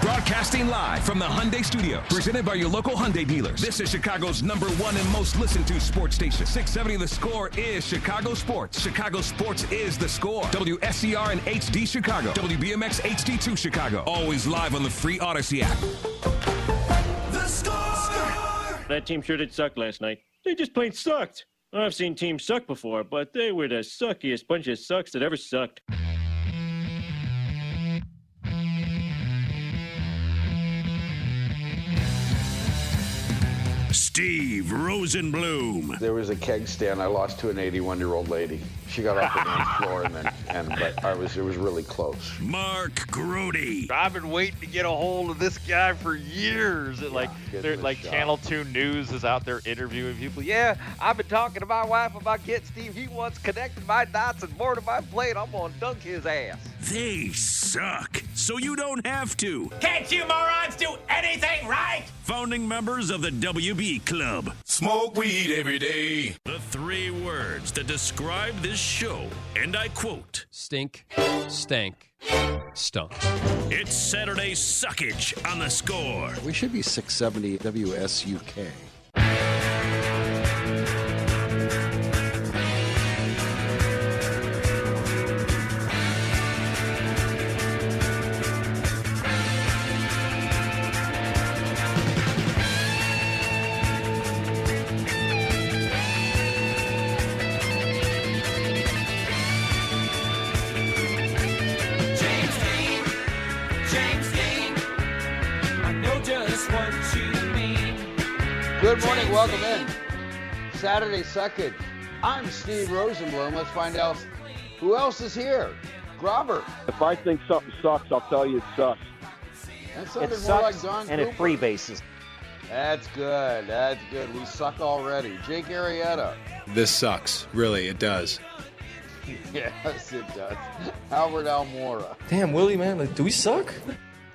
Broadcasting live from the Hyundai Studio, presented by your local Hyundai dealers. This is Chicago's number one and most listened to sports station. 670 The Score is Chicago Sports. Chicago Sports is The Score. WSCR and HD Chicago. WBMX HD2 Chicago. Always live on the free Audacy app. The score! That team sure did suck last night. They just plain sucked. I've seen teams suck before, but they were the suckiest bunch of sucks that ever sucked. Steve Rosenblum. There was a keg stand I lost to an 81 year old lady. She got off the dance floor and then, and but I was it was really close. Mark Grote. I've been waiting to get a hold of this guy for years. It, like, they're like shot. Channel Two News is out there interviewing people. Yeah, I've been talking to my wife about getting Steve. He wants connected my dots and more to my plate. I'm gonna dunk his ass. They suck, so you don't have to. Can't you morons do anything right? Founding members of the WB Club. Smoke weed every day. The three words that describe this show, and I quote Stink, stank, stunk. It's Saturday Suckage on the score. We should be 670 WSUK. Saturday 2nd. I'm Steve Rosenblum. Let's find out who else is here. Grobber. If I think something sucks, I'll tell you it sucks. That sounded It more like sucks Don and it Cooper. freebases. That's good. That's good. We suck already. Jake Arrieta. This sucks. Really, it does. Yes, it does. Albert Almora. Damn, Willie, man, like, do we suck?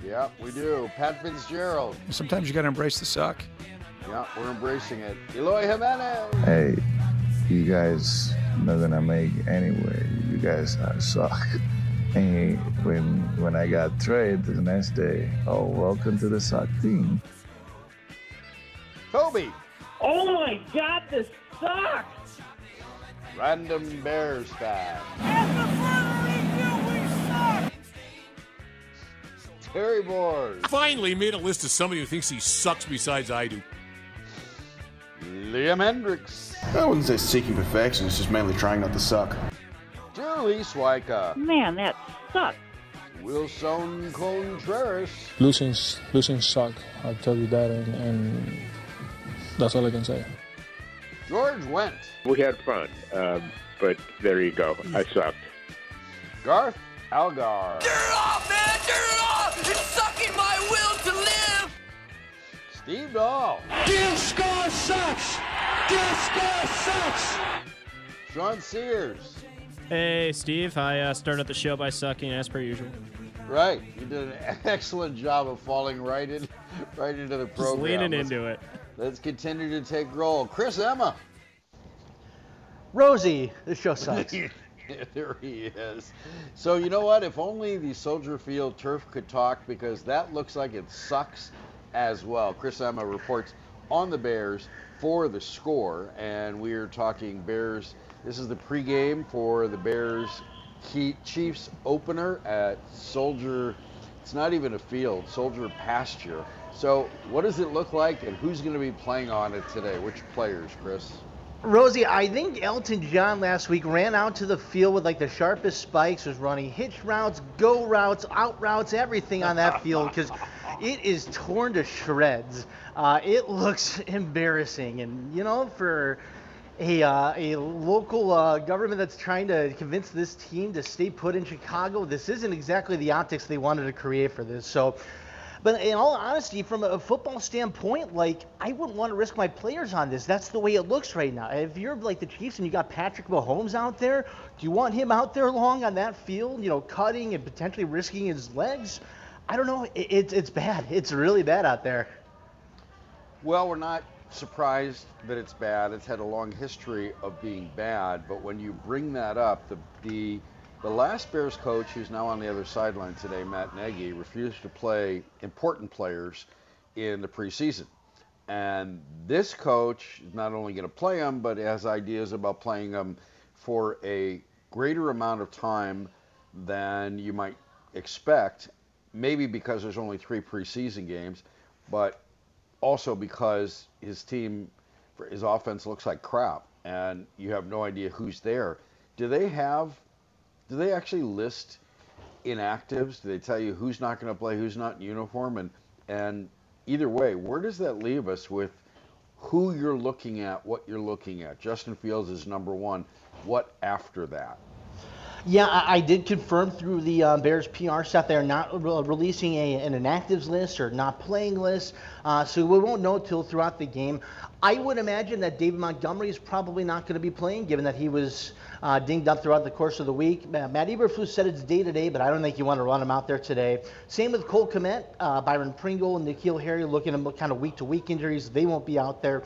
Yep, we do. Pat Fitzgerald. Sometimes you got to embrace the suck. Yep, we're embracing it. Eloy Jimenez. Hey, you guys not gonna make anyway. You guys uh, suck. And when when I got traded the next day, oh, welcome to the suck team. Toby. Oh my god, this sucks! Random Bears fan. Terry Boers. Finally made a list of somebody who thinks he sucks besides I do. Liam Hendriks. I wouldn't say seeking perfection, it's just mainly trying not to suck. Julie Swyka. Man, that sucks. Willson Contreras. Losing, losing suck. I'll tell you that, and, and that's all I can say. George Wendt. We had fun, um, but there you go. I sucked. Garth Algar. Turn it off, man! Turn it off! It's sucking my will to live! Steve Dahl. Disco sucks! Disco sucks! Sean Sears. Hey, Steve. I uh, started the show by sucking as per usual. Right. You did an excellent job of falling right in right into the program. Just program. leaning Let's- into it. Let's continue to take roll. Chris Emma. Rosie, this show sucks. there he is. So you know what? If only the Soldier Field turf could talk, because that looks like it sucks as well. Chris Emma reports on the Bears for the score, and we are talking Bears This is the pregame for the Bears Chiefs opener at Soldier. It's not even a field, Soldier Pasture. So, what does it look like, and who's going to be playing on it today? Which players, Chris? Rosie, I think Elton John last week ran out to the field with like the sharpest spikes, was running hitch routes, go routes, out routes, everything on that field because it is torn to shreds. Uh, it looks embarrassing, and you know, for a, uh, a local uh, government that's trying to convince this team to stay put in Chicago, this isn't exactly the optics they wanted to create for this. So but in all honesty, from a football standpoint, like I wouldn't want to risk my players on this. That's the way it looks right now. If you're like the Chiefs and you got Patrick Mahomes out there, do you want him out there long on that field, you know, cutting and potentially risking his legs? I don't know. It, it, it's bad. It's really bad out there. Well, we're not surprised that it's bad. It's had a long history of being bad, but when you bring that up, the the the last Bears coach, who's now on the other sideline today, Matt Nagy, refused to play important players in the preseason. And this coach is not only going to play them, but has ideas about playing them for a greater amount of time than you might expect. Maybe because there's only three preseason games, but also because his team, his offense looks like crap, and you have no idea who's there. Do they have do they actually list inactives? Do they tell you who's not going to play, who's not in uniform, and and either way, where does that leave us with who you're looking at, what you're looking at? Justin Fields is number one. What after that? Yeah, I, I did confirm through the uh, Bears PR stuff they're not re- releasing a, an inactives list or not playing list, uh, so we won't know till throughout the game. I would imagine that David Montgomery is probably not going to be playing, given that he was uh, dinged up throughout the course of the week. Matt Eberflus said it's day to day, but I don't think you want to run him out there today. Same with Cole Kmet, uh, Byron Pringle, and N'Keal Harry looking at kind of week to week injuries. They won't be out there.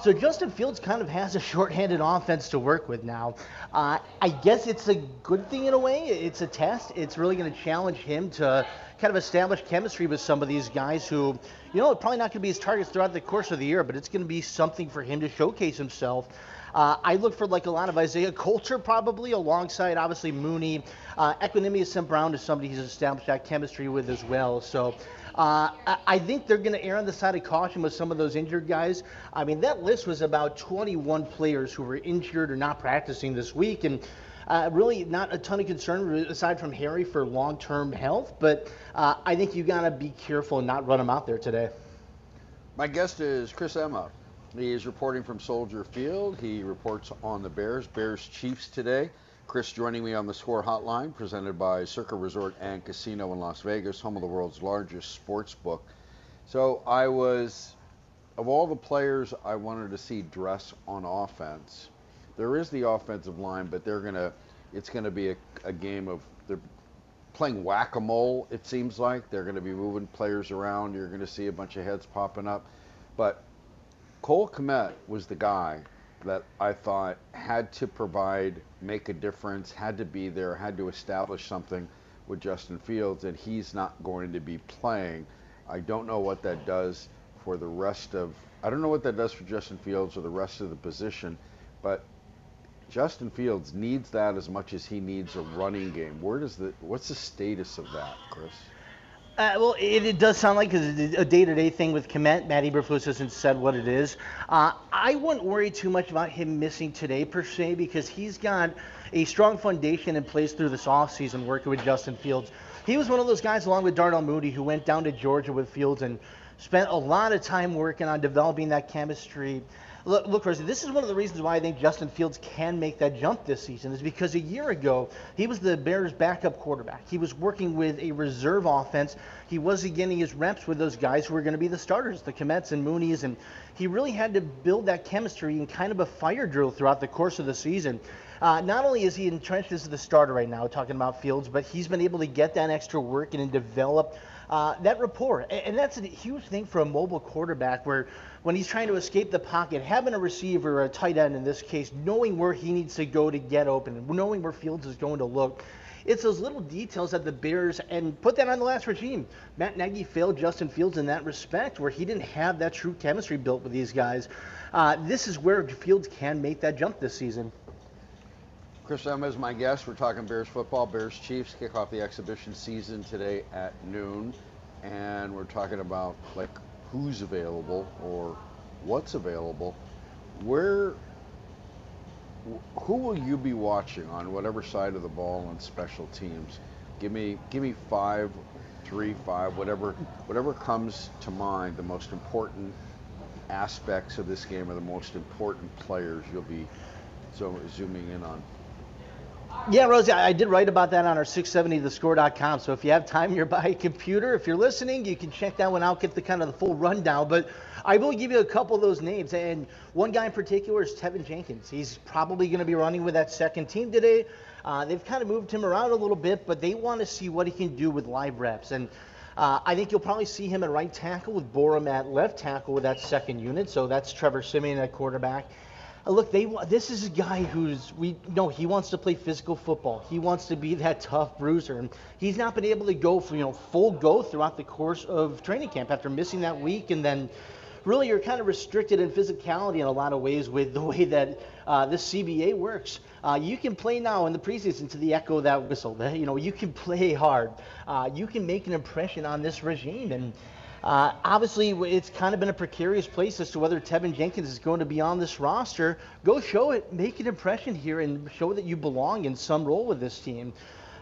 So Justin Fields kind of has a shorthanded offense to work with now. Uh, I guess it's a good thing in a way. It's a test. It's really going to challenge him to kind of establish chemistry with some of these guys who, you know, probably not going to be his targets throughout the course of the year, but it's going to be something for him to showcase himself uh, I look for like a lot of Isaiah Coulter probably alongside obviously Mooney. Uh, Equanimeous St. Brown is somebody he's established that chemistry with as well. So uh, I think they're going to err on the side of caution with some of those injured guys. I mean, that list was about 21 players who were injured or not practicing this week, and uh, really not a ton of concern aside from Harry for long-term health. But uh, I think you got to be careful and not run them out there today. My guest is Chris Emma. He is reporting from Soldier Field. He reports on the Bears, Bears Chiefs today. Chris joining me on the score hotline, presented by Circa Resort and Casino in Las Vegas, home of the world's largest sports book. So I was, of all the players I wanted to see dress on offense, there is the offensive line, but they're gonna, it's gonna be a, a game of they're playing whack-a-mole. It seems like they're gonna be moving players around. You're gonna see a bunch of heads popping up, but Cole Kmet was the guy that I thought had to provide, make a difference, had to be there, had to establish something with Justin Fields, and he's not going to be playing. I don't know what that does for the rest of. I don't know what that does for Justin Fields or the rest of the position, but Justin Fields needs that as much as he needs a running game. Where does the what's the status of that, Chris? Uh, well, it, it, does sound like a day-to-day thing with Kmet. Matt Eberflus hasn't said what it is. Uh, I wouldn't worry too much about him missing today per se because he's got a strong foundation in place through this offseason working with Justin Fields. He was one of those guys, along with Darnell Mooney who went down to Georgia with Fields and spent a lot of time working on developing that chemistry Look, look, Rosie, this is one of the reasons why I think Justin Fields can make that jump this season is because a year ago he was the Bears' backup quarterback. He was working with a reserve offense. He wasn't getting his reps with those guys who were going to be the starters, the Kmets and Moonies, and he really had to build that chemistry in kind of a fire drill throughout the course of the season. Uh, not only is he entrenched as the starter right now, talking about Fields, but he's been able to get that extra work and develop uh, that rapport. And, and that's a huge thing for a mobile quarterback where when he's trying to escape the pocket, having a receiver or a tight end in this case, knowing where he needs to go to get open, knowing where Fields is going to look. It's those little details that the Bears, and put that on the last regime. Matt Nagy failed Justin Fields in that respect, where he didn't have that true chemistry built with these guys. Uh, this is where Fields can make that jump this season. Chris Emma is my guest. We're talking Bears football. Bears Chiefs kick off the exhibition season today at noon, and we're talking about like who's available or what's available. Where, who will you be watching on whatever side of the ball on special teams? Give me, give me five, three, five, whatever, whatever comes to mind. The most important aspects of this game are the most important players you'll be zooming in on. Yeah, Rosie, I did write about that on our 670thescore.com. So if you have time nearby a computer, if you're listening, you can check that one out, get the kind of the full rundown. But I will give you a couple of those names. And one guy in particular is Teven Jenkins. He's probably going to be running with that second team today. Uh, they've kind of moved him around a little bit, but they want to see what he can do with live reps. And uh, I think you'll probably see him at right tackle with Borom at left tackle with that second unit. So that's Trevor Siemian at quarterback. Uh, look, they this is a guy who's we know he wants to play physical football. He wants to be that tough bruiser, and he's not been able to go for you know full go throughout the course of training camp after missing that week, and then really you're kind of restricted in physicality in a lot of ways with the way that uh, this CBA works. Uh, you can play now in the preseason to the echo of that whistle. You know, you can play hard. Uh, you can make an impression on this regime, and uh, obviously, it's kind of been a precarious place as to whether Teven Jenkins is going to be on this roster. Go show it, make an impression here, and show that you belong in some role with this team.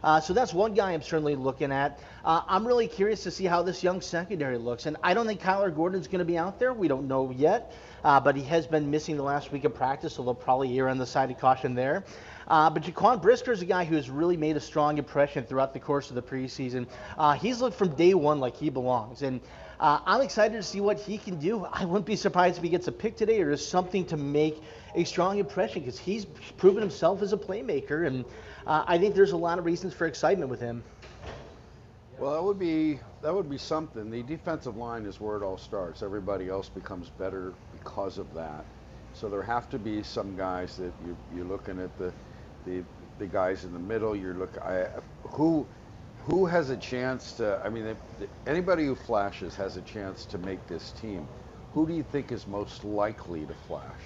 Uh, so that's one guy I'm certainly looking at. Uh, I'm really curious to see how this young secondary looks. And I don't think Kyler Gordon's going to be out there. We don't know yet. Uh, but he has been missing the last week of practice, so they'll probably err on the side of caution there. Uh, but Jaquan Brisker is a guy who has really made a strong impression throughout the course of the preseason. Uh, he's looked from day one like he belongs. And uh, I'm excited to see what he can do. I wouldn't be surprised if he gets a pick today or does something to make a strong impression because he's proven himself as a playmaker, and uh, I think there's a lot of reasons for excitement with him. Well, that would be that would be something. The defensive line is where it all starts. Everybody else becomes better because of that. So there have to be some guys that you you're looking at the the the guys in the middle. You're looking I, who who has a chance to? I mean, anybody who flashes has a chance to make this team. Who do you think is most likely to flash?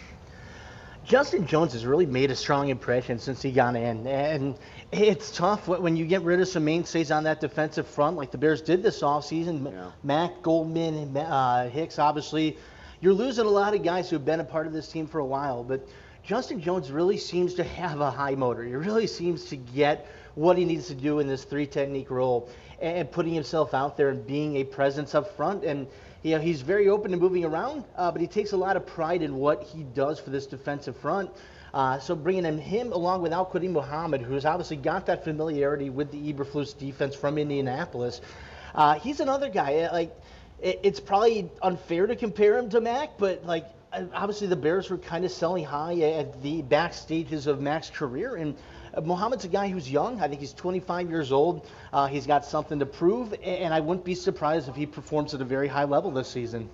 Justin Jones has really made a strong impression since he got in, and it's tough when you get rid of some mainstays on that defensive front, like the Bears did this offseason. Yeah. Mack, Goldman, uh, Hicks, obviously, you're losing a lot of guys who have been a part of this team for a while, but Justin Jones really seems to have a high motor. He really seems to get what he needs to do in this three technique role and putting himself out there and being a presence up front. And you know, he's very open to moving around, uh, but he takes a lot of pride in what he does for this defensive front. Uh, so bringing in him along with Al-Quadin Muhammad, who's obviously got that familiarity with the Eberflus defense from Indianapolis, uh, he's another guy. Uh, like, it, it's probably unfair to compare him to Mack, but like, uh, obviously the Bears were kind of selling high at the back stages of Mack's career, and Muhammad's a guy who's young. I think he's 25 years old. Uh, he's got something to prove, and I wouldn't be surprised if he performs at a very high level this season.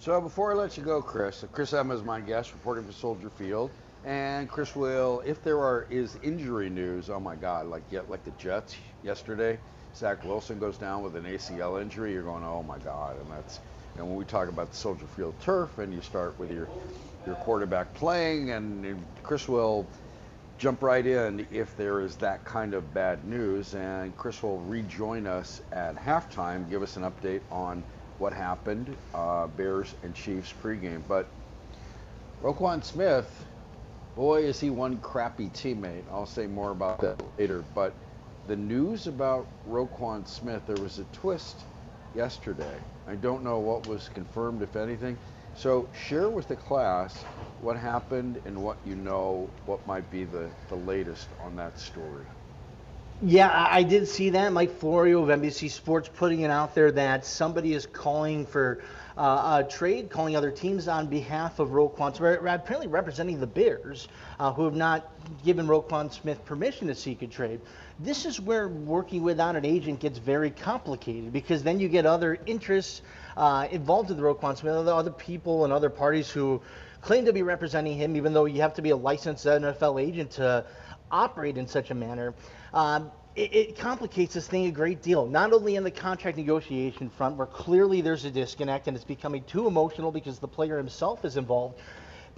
So before I let you go, Chris, Chris Emma is my guest, reporting for Soldier Field. And Chris will, if there are is injury news, oh my God, like yet like the Jets yesterday, Zach Wilson goes down with an ACL injury. You're going, oh my God, and that's and when we talk about the Soldier Field turf, and you start with your your quarterback playing, and Chris will jump right in if there is that kind of bad news. And Chris will rejoin us at halftime, give us an update on what happened, uh, Bears and Chiefs pregame. But Roquan Smith, boy, is he one crappy teammate. I'll say more about that later. But the news about Roquan Smith, there was a twist yesterday. I don't know what was confirmed, if anything. So share with the class what happened and what you know, what might be the, the latest on that story. Yeah, I did see that. Mike Florio of NBC Sports putting it out there that somebody is calling for uh, a trade, calling other teams on behalf of Roquan, Smith, apparently representing the Bears, uh, who have not given Roquan Smith permission to seek a trade. This is where working without an agent gets very complicated because then you get other interests uh, involved with Roquan Smith, other, other people and other parties who claim to be representing him, even though you have to be a licensed NFL agent to operate in such a manner. Um, it, it, complicates this thing a great deal. Not only in the contract negotiation front, where clearly there's a disconnect and it's becoming too emotional because the player himself is involved.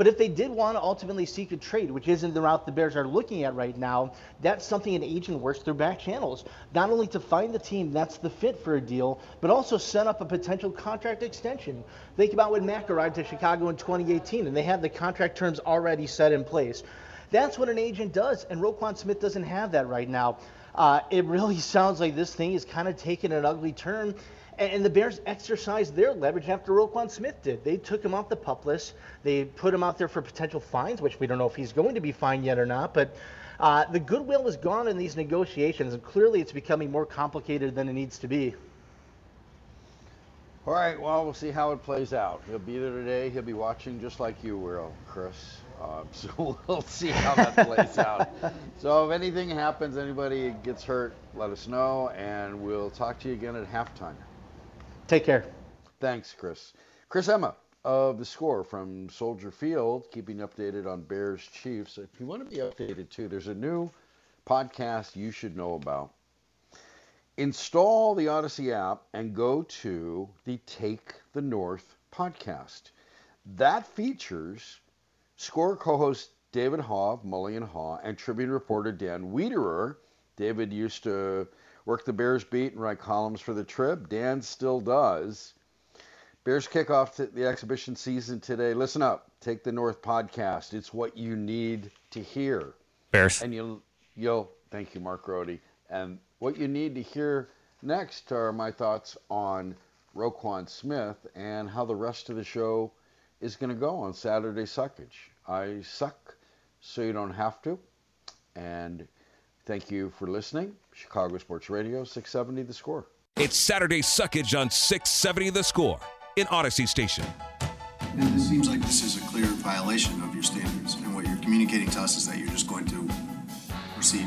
But if they did want to ultimately seek a trade, which isn't the route the Bears are looking at right now, that's something an agent works through back channels. Not only to find the team that's the fit for a deal, but also set up a potential contract extension. Think about when Mack arrived to Chicago in 2018 and they had the contract terms already set in place. That's what an agent does, and Roquan Smith doesn't have that right now. Uh, it really sounds like this thing is kind of taking an ugly turn. And, the Bears exercised their leverage after Roquan Smith did. They took him off the pup list. They put him out there for potential fines, which we don't know if he's going to be fined yet or not. But uh, the goodwill is gone in these negotiations, and clearly it's becoming more complicated than it needs to be. All right, well, we'll see how it plays out. He'll be there today. He'll be watching just like you will, Chris. Um, so we'll see how that plays out. So if anything happens, anybody gets hurt, let us know, and we'll talk to you again at halftime. Take care. Thanks, Chris. Chris Emma of the score from Soldier Field, keeping updated on Bears Chiefs. If you want to be updated too, there's a new podcast you should know about. Install the Audacy app and go to the Take the North podcast. That features score co-host David Haugh of Mully and Haugh and Tribune reporter Dan Wiederer. David used to work the Bears beat and write columns for the Trib. Dan still does. Bears kick off the exhibition season today. Listen up. Take the North podcast. It's what you need to hear. Bears. And you'll, you'll thank you, Mark Grote. And what you need to hear next are my thoughts on Roquan Smith and how the rest of the show is going to go on Saturday Suckage. I suck so you don't have to. And thank you for listening. Chicago Sports Radio, 670 The Score. It's Saturday Suckage on 670 The Score in Audacy Station. And it seems like this is a clear violation of your standards. And what you're communicating to us is that you're just going to proceed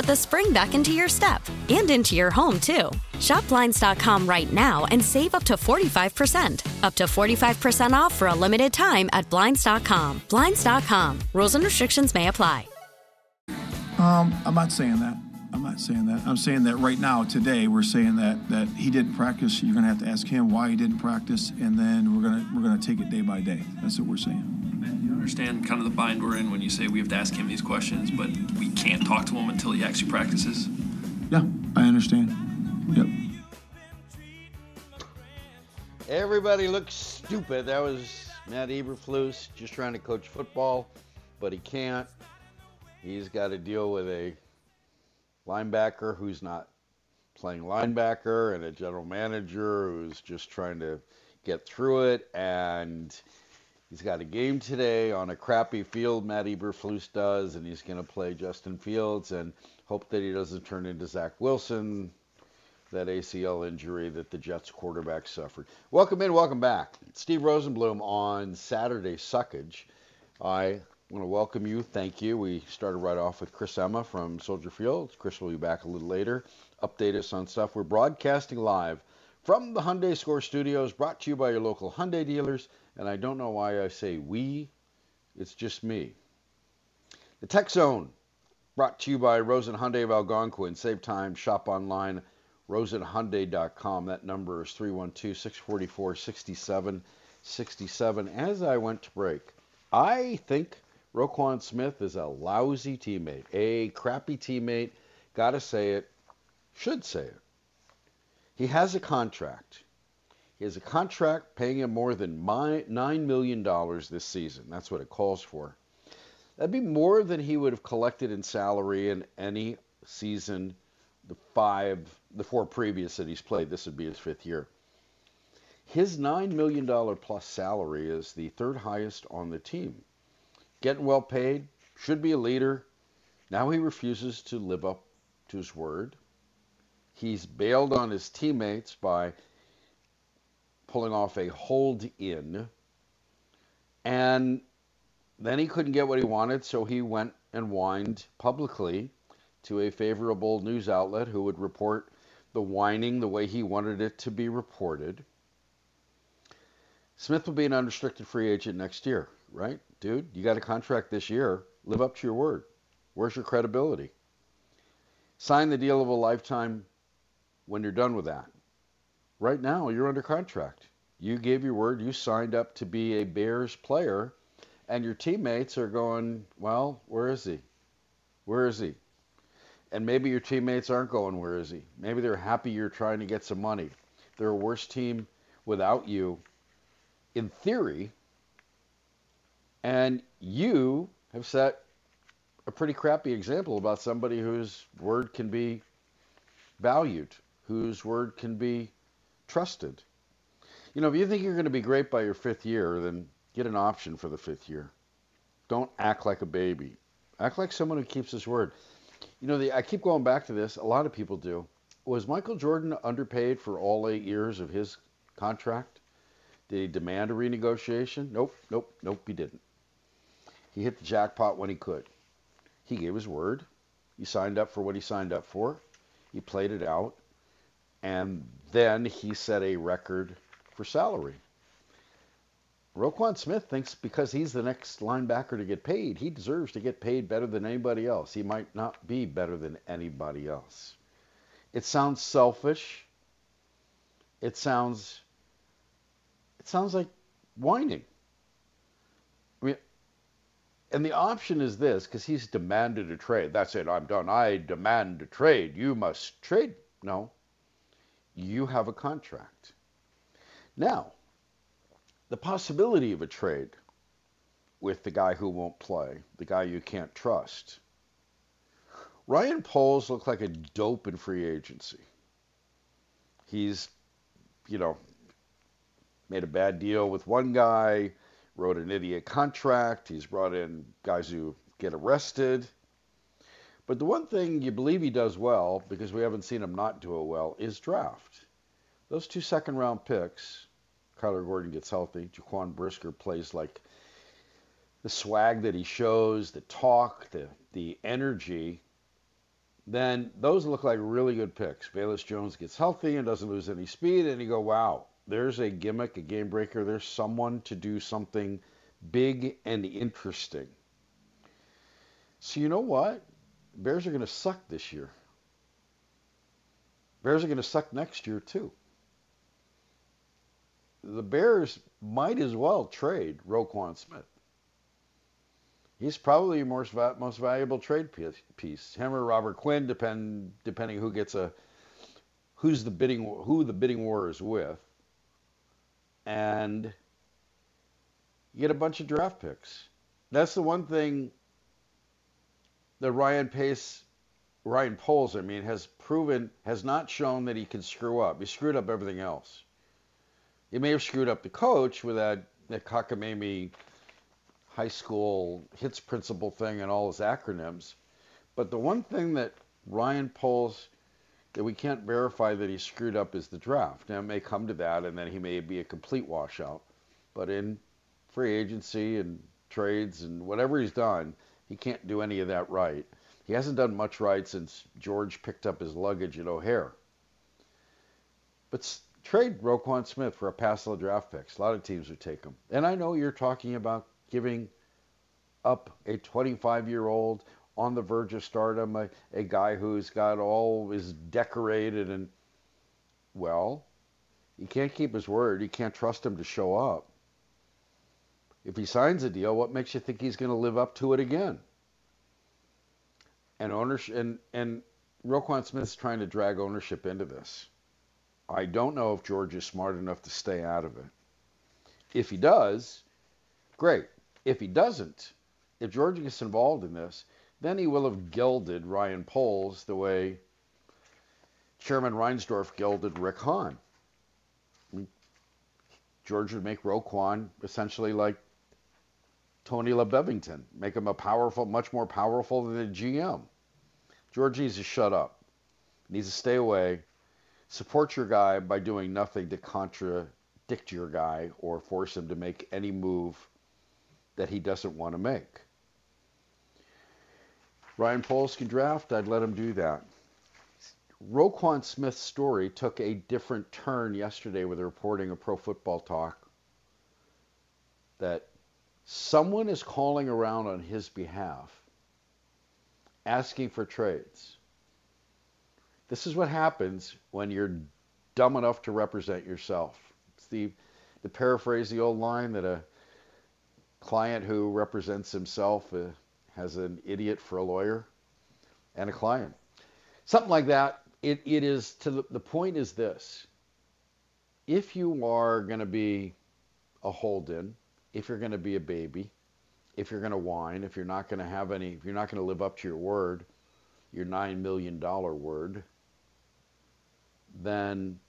the spring back into your step and into your home, too. Shop Blinds.com right now and save up to 45%. Up to 45% off for a limited time at Blinds.com. Blinds.com. Rules and restrictions may apply. Um, I'm not saying that. I'm not saying that. I'm saying that right now, today, we're saying that that he didn't practice. You're going to have to ask him why he didn't practice, and then we're going to we're going to take it day by day. That's what we're saying. You understand kind of the bind we're in when you say we have to ask him these questions, but we can't talk to him until he actually practices. Yeah, I understand. Yep. Everybody looks stupid. That was Matt Eberflus just trying to coach football, but he can't. He's got to deal with a linebacker who's not playing linebacker and a general manager who's just trying to get through it. And he's got a game today on a crappy field, Matt Eberflus does, and he's going to play Justin Fields. And Hope that he doesn't turn into Zach Wilson, that ACL injury that the Jets quarterback suffered. Welcome in, welcome back. Steve Rosenblum on Saturday Suckage. I want to welcome you. Thank you. We started right off with Chris Emma from Soldier Field. Chris will be back a little later. Update us on stuff. We're broadcasting live from the Hyundai Score Studios, brought to you by your local Hyundai dealers. And I don't know why I say we, it's just me. The Tech Zone, brought to you by Rosen Hyundai of Algonquin. Save time, shop online, rosenhyundai.com. That number is 312 644 6767. As I went to break, I think Roquan Smith is a lousy teammate, a crappy teammate. Got to say it, should say it. He has a contract. He has a contract paying him more than $9 million this season. That's what it calls for. That'd be more than he would have collected in salary in any season, the five, the four previous that he's played. This would be his fifth year. His $9 million plus salary is the third highest on the team. Getting well paid, should be a leader. Now he refuses to live up to his word. He's bailed on his teammates by pulling off a hold in. And then he couldn't get what he wanted, so he went and whined publicly to a favorable news outlet who would report the whining the way he wanted it to be reported. Smith will be an unrestricted free agent next year, right? Dude, you got a contract this year. Live up to your word. Where's your credibility? Sign the deal of a lifetime when you're done with that. Right now, you're under contract. You gave your word. You signed up to be a Bears player, and your teammates are going, well, where is he? Where is he? And maybe your teammates aren't going, where is he? Maybe they're happy you're trying to get some money. They're a worse team without you, in theory. And you have set a pretty crappy example about somebody whose word can be valued, whose word can be trusted. You know, if you think you're going to be great by your fifth year, then get an option for the fifth year. Don't act like a baby. Act like someone who keeps his word. You know, the, I keep going back to this. A lot of people do. Was Michael Jordan underpaid for all eight years of his contract? Did he demand a renegotiation? Nope, nope, nope, he didn't. He hit the jackpot when he could. He gave his word. He signed up for what he signed up for. He played it out. And then he set a record for salary. Roquan Smith thinks because he's the next linebacker to get paid, he deserves to get paid better than anybody else. He might not be better than anybody else. It sounds selfish. It sounds it sounds like whining. I mean, and the option is this because he's demanded a trade. That's it. I'm done. I demand a trade. You must trade. No. You have a contract. Now, the possibility of a trade with the guy who won't play, the guy you can't trust. Ryan Poles looked like a dope in free agency. He's, you know, made a bad deal with one guy, wrote an idiot contract. He's brought in guys who get arrested. But the one thing you believe he does well, because we haven't seen him not do it well, is draft. Those two second round picks, Kyler Gordon gets healthy, Jaquan Brisker plays like the swag that he shows, the talk, the the energy, then those look like really good picks. Velus Jones gets healthy and doesn't lose any speed, and you go, wow, there's a gimmick, a game breaker. There's someone to do something big and interesting. So you know what? Bears are going to suck this year. Bears are going to suck next year too. The Bears might as well trade Roquan Smith. He's probably your most, most valuable trade piece. Him or Robert Quinn, depend depending who gets a who's the bidding who the bidding war is with and you get a bunch of draft picks. That's the one thing that Ryan Pace, Ryan Poles, I mean, has proven, has not shown that he can screw up. He screwed up everything else. He may have screwed up the coach with that, that cockamamie high school hits principle thing and all his acronyms. But the one thing that Ryan Poles that we can't verify that he screwed up is the draft. Now it may come to that, and then he may be a complete washout. But in free agency and trades and whatever he's done, he can't do any of that right. He hasn't done much right since George picked up his luggage at O'Hare. But trade Roquan Smith for a passel of draft picks. A lot of teams would take him. And I know you're talking about giving up a 25 year old on the verge of stardom, a, a guy who's got all is decorated and well, he can't keep his word. You can't trust him to show up. If he signs a deal, what makes you think he's going to live up to it again? And ownership and and Roquan Smith's trying to drag ownership into this. I don't know if George is smart enough to stay out of it. If he does, great. If he doesn't, if George gets involved in this, then he will have gilded Ryan Poles the way Chairman Reinsdorf gilded Rick Hahn. George would make Roquan essentially like Tony LeBevington, make him a powerful, much more powerful than a GM. George needs to shut up, needs to stay away, support your guy by doing nothing to contradict your guy or force him to make any move that he doesn't want to make. Ryan Poles can draft, I'd let him do that. Roquan Smith's story took a different turn yesterday with the reporting of Pro Football Talk that someone is calling around on his behalf asking for trades. This is what happens when you're dumb enough to represent yourself. It's the, paraphrase the old line that a client who represents himself uh, has an idiot for a lawyer and a client. Something like that. It, it is to the, the point is this. If you are going to be a hold in, if you're going to be a baby, if you're going to whine, if you're not going to have any, if you're not going to live up to your word, your $9 million word, then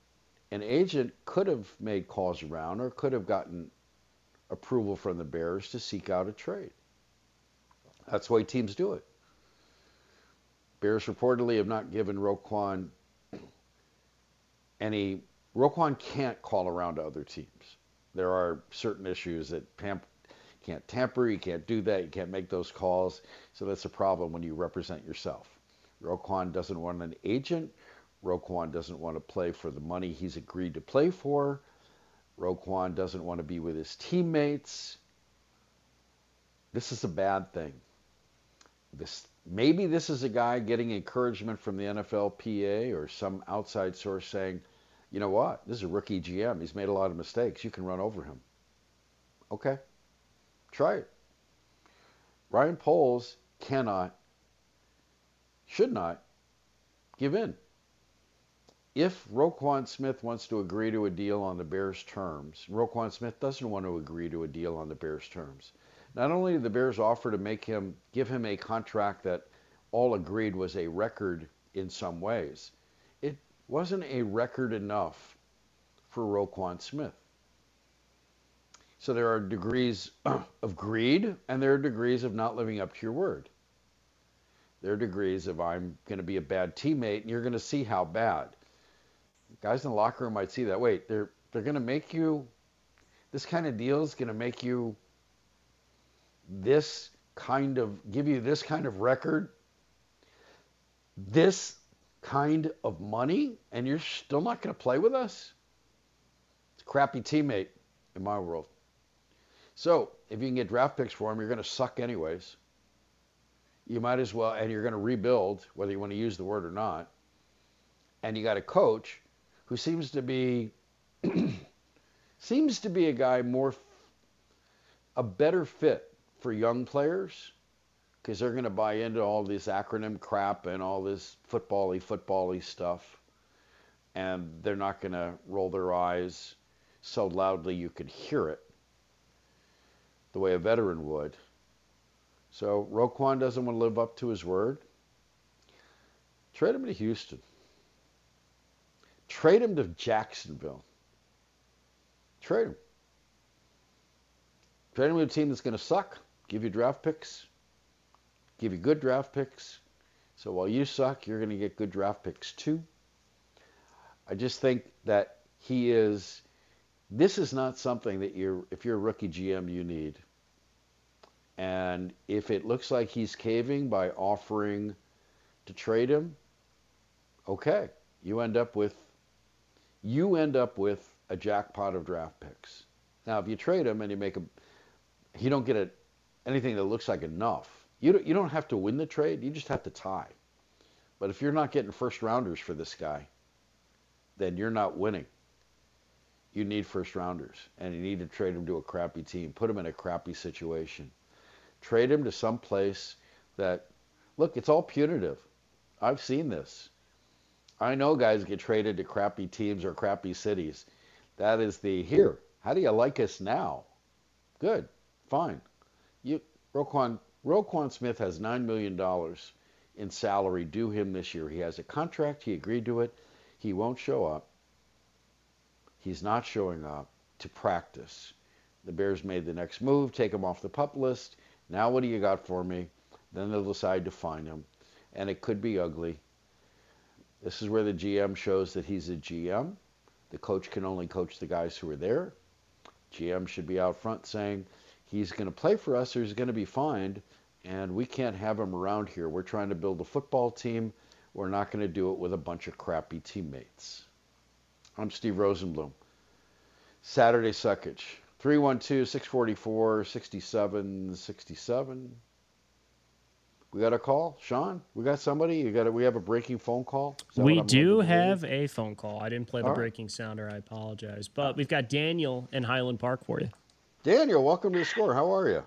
an agent could have made calls around or could have gotten approval from the Bears to seek out a trade. That's way teams do it. Bears reportedly have not given Roquan any. Roquan can't call around to other teams. There are certain issues that Pam can't tamper, you can't do that, you can't make those calls. So that's a problem when you represent yourself. Roquan doesn't want an agent. Roquan doesn't want to play for the money he's agreed to play for. Roquan doesn't want to be with his teammates. This is a bad thing. This maybe this is a guy getting encouragement from the NFLPA or some outside source saying, you know what, this is a rookie GM. He's made a lot of mistakes. You can run over him. Okay, try it. Ryan Poles cannot, should not give in. If Roquan Smith wants to agree to a deal on the Bears' terms, Roquan Smith doesn't want to agree to a deal on the Bears' terms. Not only did the Bears offer to make him give him a contract that all agreed was a record in some ways, wasn't a record enough for Roquan Smith. So there are degrees of greed and there are degrees of not living up to your word. There are degrees of I'm going to be a bad teammate and you're going to see how bad. Guys in the locker room might see that. Wait, they're they're going to make you this kind of deal is going to make you this kind of give you this kind of record, this kind of money, and you're still not going to play with us? It's a crappy teammate in my world. So if you can get draft picks for him, you're going to suck anyways. You might as well, and you're going to rebuild, whether you want to use the word or not. And you got a coach who seems to be seems to be a guy more a better fit for young players because they're going to buy into all this acronym crap and all this football-y, football-y stuff. And they're not going to roll their eyes so loudly you could hear it the way a veteran would. So Roquan doesn't want to live up to his word. Trade him to Houston. Trade him to Jacksonville. Trade him. Trade him to a team that's going to suck, give you draft picks, give you good draft picks, So while you suck, you're going to get good draft picks too. I just think that he is. This is not something that you're, if you're a rookie GM, you need. And if it looks like he's caving by offering to trade him, okay, you end up with you end up with a jackpot of draft picks. Now, if you trade him and you make a, you don't get a, anything that looks like enough. You don't, you don't have to win the trade. You just have to tie. But if you're not getting first rounders for this guy, then you're not winning. You need first rounders, and you need to trade him to a crappy team. Put him in a crappy situation. Trade him to some place that, look, it's all punitive. I've seen this. I know guys get traded to crappy teams or crappy cities. That is the here. How do you like us now? Good, fine. You Roquan Roquan Smith has nine million dollars in salary due him this year. He has a contract. He agreed to it. He won't show up. He's not showing up to practice. The Bears made the next move, take him off the pup list. Now what do you got for me? Then they'll decide to fine him, and it could be ugly. This is where the GM shows that he's a GM. The coach can only coach the guys who are there. GM should be out front saying he's going to play for us or he's going to be fined, and we can't have him around here. We're trying to build a football team. We're not going to do it with a bunch of crappy teammates. I'm Steve Rosenbloom. Saturday Suckage. 312 644 6767. We got a call, Sean. We got somebody. You got. A, we have a breaking phone call. We do have a phone call. I didn't play the All right. breaking sounder. I apologize, but we've got Daniel in Highland Park for you. Daniel, welcome to the score. How are you?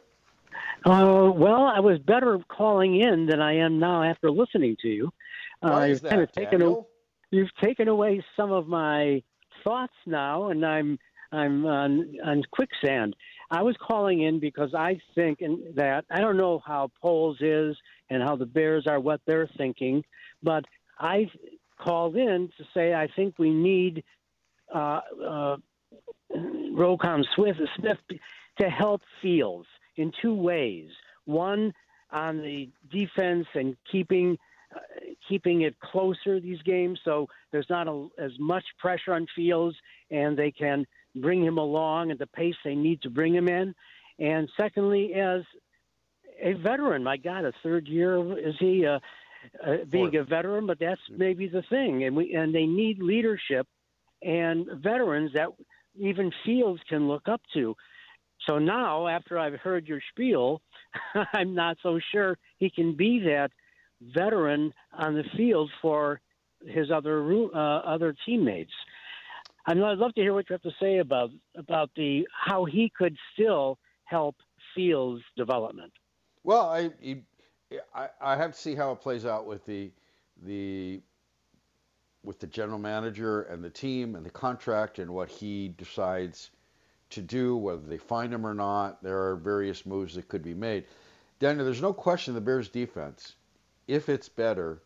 Uh, well, I was better calling in than I am now after listening to you. Uh, Why is you've kind of that, taken Daniel? you've taken away some of my thoughts now, and I'm I'm on, on quicksand. I was calling in because I think and that I don't know how Poles is and how the Bears are, what they're thinking, but I called in to say I think we need uh, uh, Roquan Smith, Smith to help Fields in two ways. One on the defense and keeping uh, keeping it closer these games, so there's not a, as much pressure on Fields, and they can bring him along at the pace they need to bring him in. And secondly, as a veteran, my God, a third year is he uh, uh, being a veteran? But that's maybe the thing, and we and they need leadership and veterans that even Fields can look up to. So now, after I've heard your spiel, I'm not so sure he can be that veteran on the field for his other uh, other teammates. I'd love to hear what you have to say about about the how he could still help Fields' development. Well, I, I I have to see how it plays out with the the with the general manager and the team and the contract and what he decides to do, whether they find him or not. There are various moves that could be made. Daniel, there's no question the Bears defense, if it's better,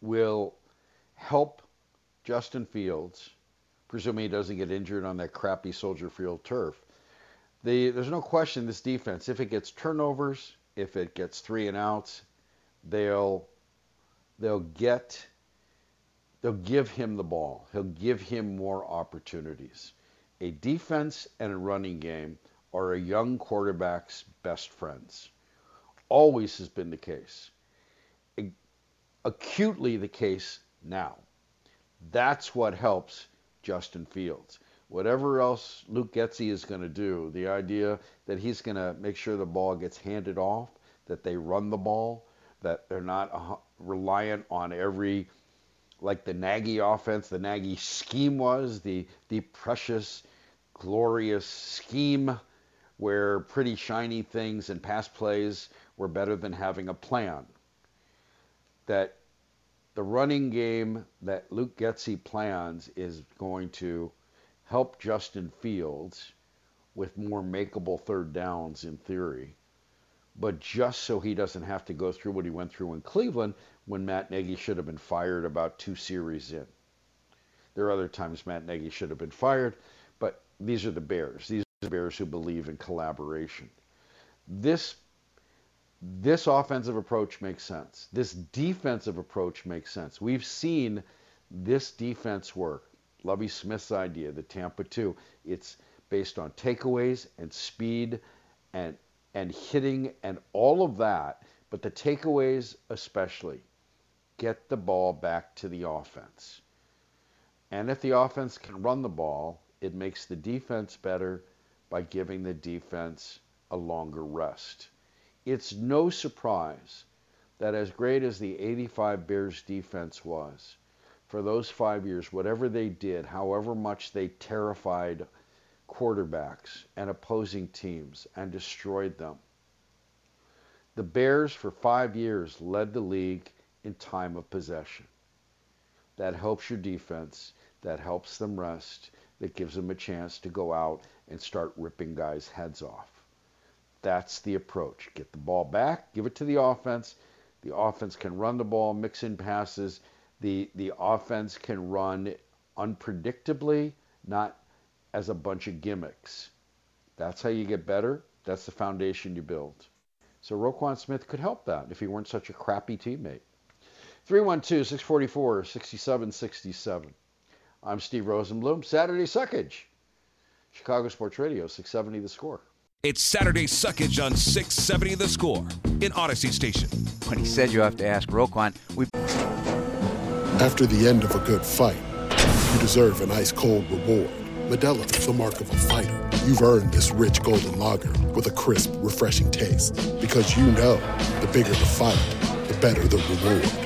will help Justin Fields, presuming he doesn't get injured on that crappy Soldier Field turf. The, there's no question this defense, if it gets turnovers, if it gets three and outs, they'll they'll get they'll give him the ball. He'll give him more opportunities. A defense and a running game are a young quarterback's best friends. Always has been the case. Acutely the case now. That's what helps Justin Fields. Whatever else Luke Getsy is going to do, the idea that he's going to make sure the ball gets handed off, that they run the ball, that they're not uh, reliant on every, like the Nagy offense, the Nagy scheme was, the, the precious, glorious scheme where pretty shiny things and pass plays were better than having a plan. That the running game that Luke Getsy plans is going to help Justin Fields with more makeable third downs in theory, but just so he doesn't have to go through what he went through in Cleveland when Matt Nagy should have been fired about two series in. There are other times Matt Nagy should have been fired, but these are the Bears. These are the Bears who believe in collaboration. This this offensive approach makes sense. This defensive approach makes sense. We've seen this defense work. Lovie Smith's idea, the Tampa 2, it's based on takeaways and speed and and hitting and all of that, but the takeaways especially get the ball back to the offense. And if the offense can run the ball, it makes the defense better by giving the defense a longer rest. It's no surprise that as great as the 85 Bears defense was, for those five years, whatever they did, however much they terrified quarterbacks and opposing teams and destroyed them, the Bears for five years led the league in time of possession. That helps your defense, that helps them rest, that gives them a chance to go out and start ripping guys' heads off. That's the approach. Get the ball back, give it to the offense. The offense can run the ball, mix in passes. The the offense can run unpredictably, not as a bunch of gimmicks. That's how you get better. That's the foundation you build. So Roquan Smith could help that if he weren't such a crappy teammate. 312 644 6767. I'm Steve Rosenbloom. Saturday Suckage. Chicago Sports Radio, 670 The Score. It's Saturday Suckage on 670 The Score in Audacy Station. When he said you have to ask Roquan, we. After the end of a good fight, you deserve an ice cold reward. Modelo is the mark of a fighter. You've earned this rich golden lager with a crisp, refreshing taste. Because you know the bigger the fight, the better the reward.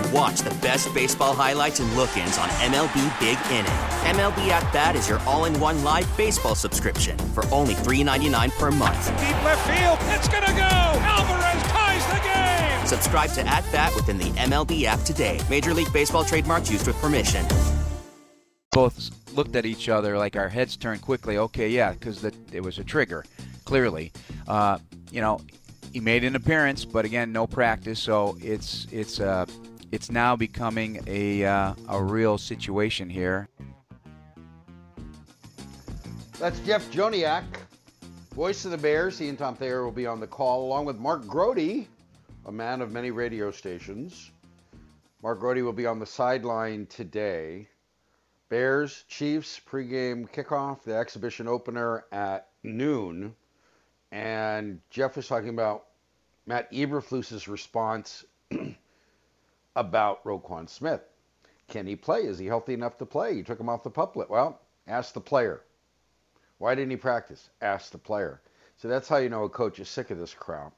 And watch the best baseball highlights and look-ins on MLB Big Inning. MLB At Bat is your all-in-one live baseball subscription for only $3.99 per month. Deep left field, it's gonna go. Alvarez ties the game. Subscribe to At Bat within the MLB app today. Major League Baseball trademarks used with permission both looked at each other like our heads turned quickly. Okay, yeah, because it was a trigger, clearly. Uh, you know, he made an appearance, but again, no practice. So it's it's uh, it's now becoming a uh, a real situation here. That's Jeff Joniak, voice of the Bears. He and Tom Thayer will be on the call, along with Mark Grote, a man of many radio stations. Mark Grote will be on the sideline today. Bears, Chiefs, pregame kickoff, the exhibition opener at noon. And Jeff was talking about Matt Eberflus's response about Roquan Smith. Can he play? Is he healthy enough to play? You took him off the pup list. Well, ask the player. Why didn't he practice? Ask the player. So that's how you know a coach is sick of this crowd.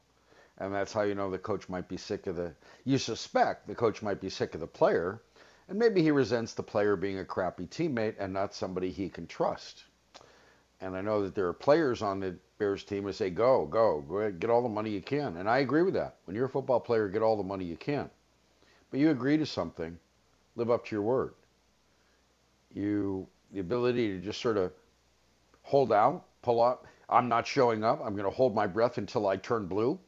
And that's how you know the coach might be sick of the. You suspect the coach might be sick of the player and maybe he resents the player being a crappy teammate and not somebody he can trust. And I know that there are players on the Bears team who say, go, go, go ahead, get all the money you can. And I agree with that. When you're a football player, get all the money you can. But you agree to something, live up to your word. You, the ability to just sort of hold out, pull up. I'm not showing up. I'm going to hold my breath until I turn blue.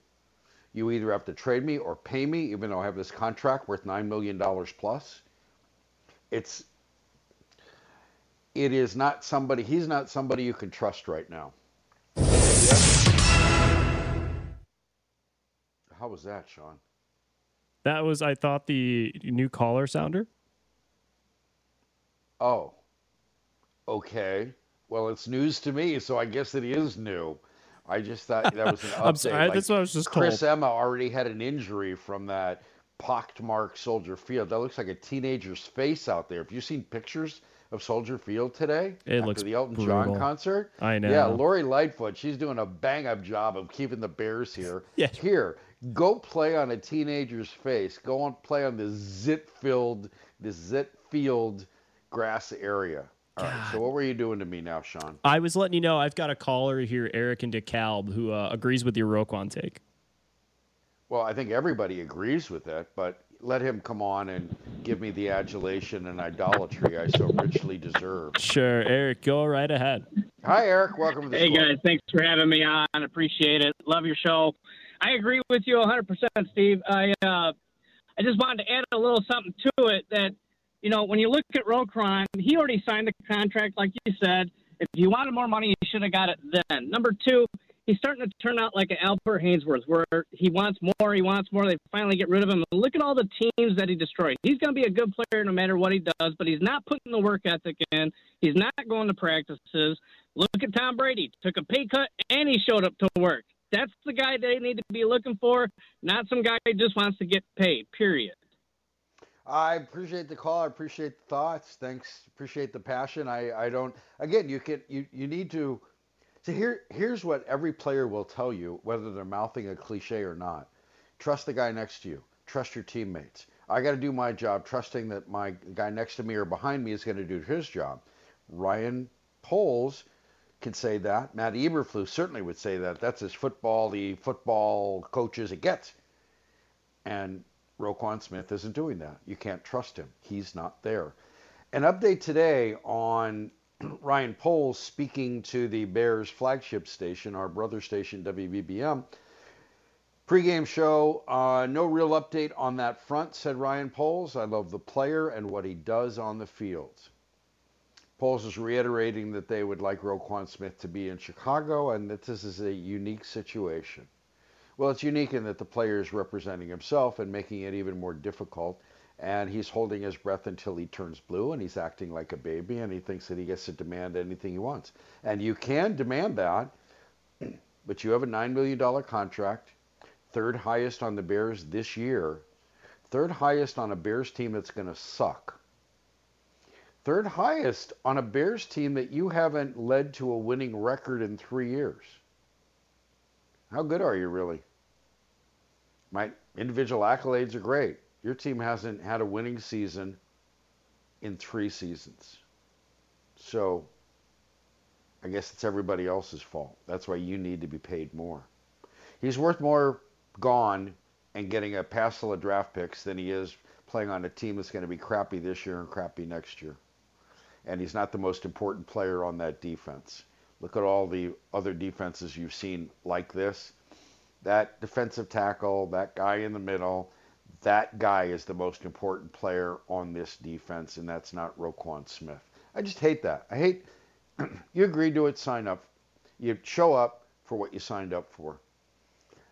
You either have to trade me or pay me, even though I have this contract worth $9 million plus it's it is not somebody he's not somebody you can trust right now. How was that, Sean? That was I thought the new caller sounder. Oh. Okay. Well, it's news to me, so I guess it is new. I just thought that was an update. I'm sorry, like that's what I was just Chris told. Emma already had an injury from that pockmarked Soldier Field. That looks like a teenager's face out there. Have you seen pictures of Soldier Field today? It after looks the Elton brutal. John concert. I know. Yeah, Lori Lightfoot. She's doing a bang up job of keeping the Bears here. Yeah. Here, go play on a teenager's face. Go on play on the zit filled, the zit field grass area. All right. So what were you doing to me now, Sean? I was letting you know I've got a caller here, Eric and DeKalb, who uh, agrees with your Roquan take. Well, I think everybody agrees with that, but let him come on and give me the adulation and idolatry I so richly deserve. Sure, Eric, go right ahead. Hi, Eric. Welcome to the Hey score. guys, thanks for having me on. Appreciate it. Love your show. I agree with you 100%, Steve. I uh, I just wanted to add a little something to it that you know when you look at Roquan, he already signed the contract, like you said. If you wanted more money, you should have got it then. Number two, he's starting to turn out like an Albert Haynesworth, where he wants more, he wants more. They finally get rid of him. Look at all the teams that he destroyed. He's going to be a good player no matter what he does, but he's not putting the work ethic in. He's not going to practices. Look at Tom Brady. Took a pay cut and he showed up to work. That's the guy they need to be looking for, not some guy who just wants to get paid, period. I appreciate the call. I appreciate the thoughts. Thanks. Appreciate the passion. I, I don't. Again, you can you you need to. So here here's what every player will tell you, whether they're mouthing a cliche or not. Trust the guy next to you. Trust your teammates. I got to do my job, trusting that my guy next to me or behind me is going to do his job. Ryan Poles can say that. Matt Eberflus certainly would say that. That's as football the football coach as it gets. And Roquan Smith isn't doing that. You can't trust him. He's not there. An update today on Ryan Poles speaking to the Bears flagship station, our brother station WBBM. Pre-game show, uh, no real update on that front, said Ryan Poles. I love the player and what he does on the field. Poles is reiterating that they would like Roquan Smith to be in Chicago and that this is a unique situation. Well, it's unique in that the player is representing himself and making it even more difficult. And he's holding his breath until he turns blue and he's acting like a baby and he thinks that he gets to demand anything he wants. And you can demand that, but you have a $9 million contract, third highest on the Bears this year, third highest on a Bears team that's going to suck. Third highest on a Bears team that you haven't led to a winning record in three years. How good are you really? My individual accolades are great. Your team hasn't had a winning season in three seasons. So I guess it's everybody else's fault. That's why you need to be paid more. He's worth more gone and getting a passel of draft picks than he is playing on a team that's going to be crappy this year and crappy next year. And he's not the most important player on that defense. Look at all the other defenses you've seen like this. That defensive tackle, that guy in the middle, that guy is the most important player on this defense, and that's not Roquan Smith. I just hate that. I hate you agreed to it, sign up. You show up for what you signed up for.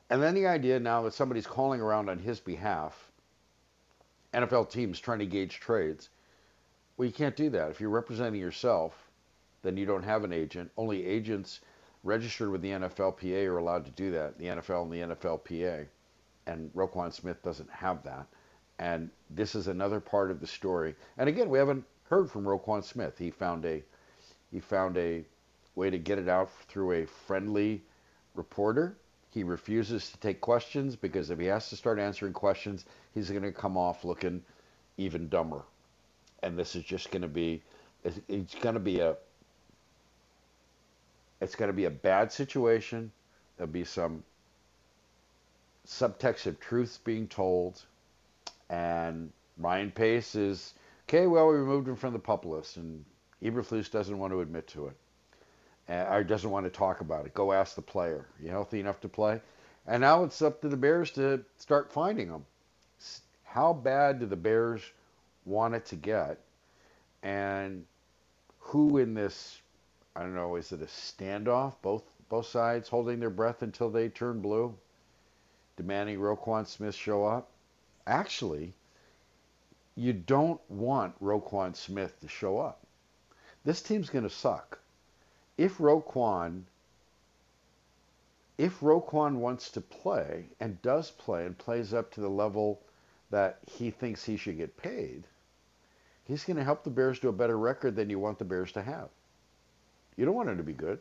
And then the idea now that somebody's calling around on his behalf, NFL teams trying to gauge trades. Well, you can't do that. If you're representing yourself, then you don't have an agent. Only agents registered with the NFLPA are allowed to do that, the NFL and the NFLPA. And Roquan Smith doesn't have that. And this is another part of the story. And again, we haven't heard from Roquan Smith. He found a he found a way to get it out through a friendly reporter. He refuses to take questions because if he has to start answering questions, he's going to come off looking even dumber. And this is just going to be it's, going to be a it's going to be a bad situation. There'll be some subtext of truths being told. And Ryan Pace is, okay, well, we removed him from the pup list. And Eberflus doesn't want to admit to it. Or doesn't want to talk about it. Go ask the player. You healthy enough to play? And now it's up to the Bears to start finding them. How bad do the Bears want it to get? And who in this I don't know, is it a standoff? Both both sides holding their breath until they turn blue, demanding Roquan Smith show up. Actually, you don't want Roquan Smith to show up. This team's going to suck. If Roquan if Roquan wants to play and does play and plays up to the level that he thinks he should get paid, he's going to help the Bears do a better record than you want the Bears to have. You don't want him to be good.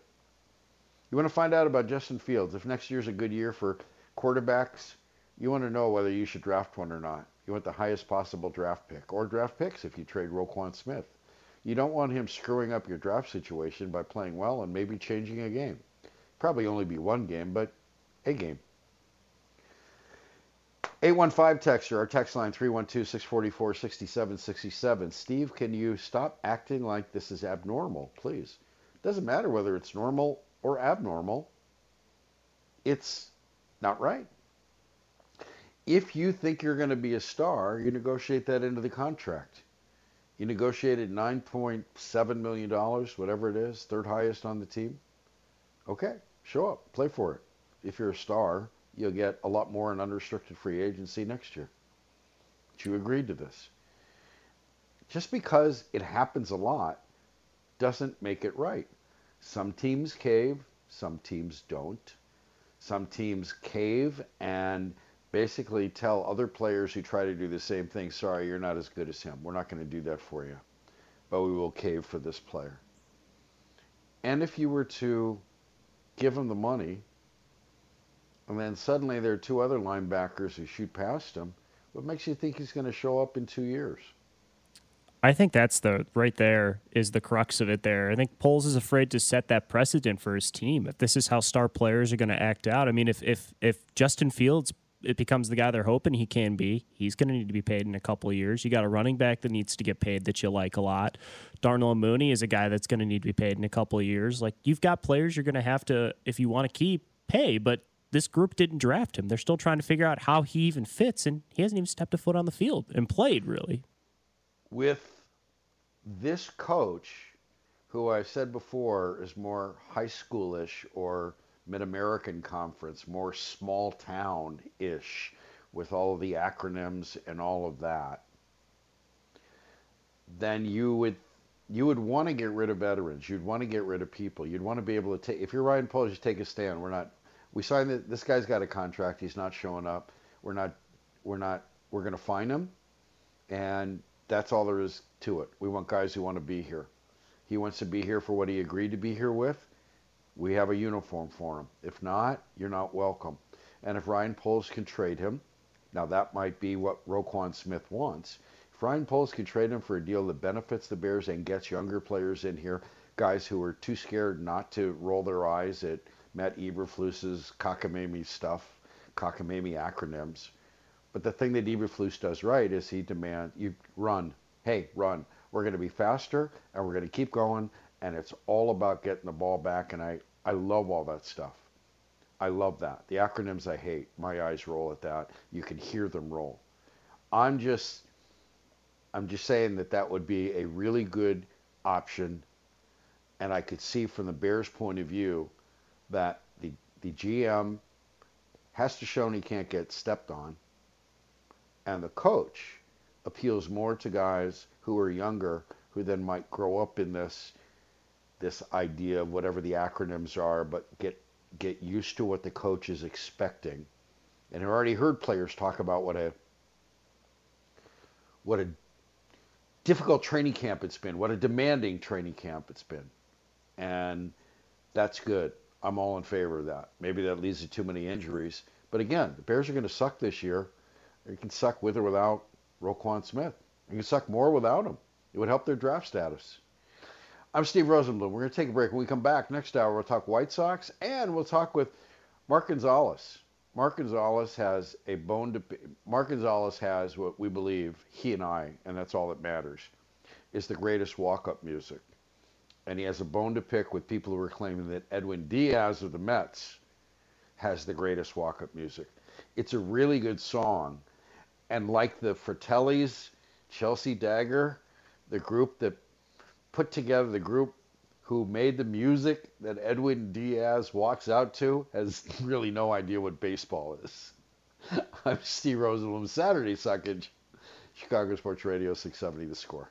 You want to find out about Justin Fields. If next year's a good year for quarterbacks, you want to know whether you should draft one or not. You want the highest possible draft pick or draft picks if you trade Roquan Smith. You don't want him screwing up your draft situation by playing well and maybe changing a game. Probably only be one game, but a game. 815 texture, our text line 312 644 6767. Steve, can you stop acting like this is abnormal, please? Doesn't matter whether it's normal or abnormal, it's not right. If you think you're going to be a star, you negotiate that into the contract. You negotiated $9.7 million, whatever it is, third highest on the team. Okay, show up, play for it. If you're a star, you'll get a lot more in unrestricted free agency next year. But you agreed to this. Just because it happens a lot doesn't make it right. Some teams cave, some teams don't. Some teams cave and basically tell other players who try to do the same thing, sorry, you're not as good as him. We're not going to do that for you. But we will cave for this player. And if you were to give him the money, and then suddenly there are two other linebackers who shoot past him, what makes you think he's going to show up in two years? I think that's the right there is the crux of it there. I think Poles is afraid to set that precedent for his team. If this is how star players are going to act out, I mean, if if if Justin Fields it becomes the guy they're hoping he can be, he's going to need to be paid in a couple of years. You got a running back that needs to get paid that you like a lot. Darnell Mooney is a guy that's going to need to be paid in a couple of years. Like you've got players you're going to have to, if you want to keep, pay. But this group didn't draft him. They're still trying to figure out how he even fits, and he hasn't even stepped a foot on the field and played really. With this coach, who I've said before is more high schoolish or Mid American Conference, more small town ish, with all of the acronyms and all of that, then you would you would want to get rid of veterans. You'd want to get rid of people. You'd want to be able to take. If you're Ryan Poles, you take a stand. We're not. We signed that. This guy's got a contract. He's not showing up. We're not. We're not. We're going to find him, and that's all there is to it. We want guys who want to be here. He wants to be here for what he agreed to be here with we have a uniform for him. If not, you're not welcome. And if Ryan Poles can trade him, now that might be what Roquan Smith wants. If Ryan Poles can trade him for a deal that benefits the Bears and gets younger players in here, guys who are too scared not to roll their eyes at Matt Eberflus's cockamamie stuff, cockamamie acronyms. But the thing that Eberflus does right is he demands you run. Hey, run. We're going to be faster and we're going to keep going and it's all about getting the ball back. And I, I love all that stuff. I love that. The acronyms I hate. My eyes roll at that. You can hear them roll. I'm just, I'm just saying that that would be a really good option. And I could see from the Bears' point of view that the the GM has to show he can't get stepped on, and the coach appeals more to guys who are younger who then might grow up in this this idea of whatever the acronyms are, but get get used to what the coach is expecting. And I've already heard players talk about what a what a difficult training camp it's been, what a demanding training camp it's been. And that's good. I'm all in favor of that. Maybe that leads to too many injuries. But again, the Bears are going to suck this year. They can suck with or without Roquan Smith. They can suck more without him. It would help their draft status. I'm Steve Rosenbloom. We're going to take a break. When we come back next hour, we'll talk White Sox and we'll talk with Mark Gonzalez. Mark Gonzalez has a bone to Mark Gonzalez has what we believe he and I, and that's all that matters, is the greatest walk-up music. And he has a bone to pick with people who are claiming that Edwin Diaz of the Mets has the greatest walk-up music. It's a really good song, and like the Fratellis, Chelsea Dagger, the group that put together the group who made the music that Edwin Diaz walks out to has really no idea what baseball is. I'm Steve Rosenbloom, Saturday Suckage, Chicago Sports Radio 670 The Score.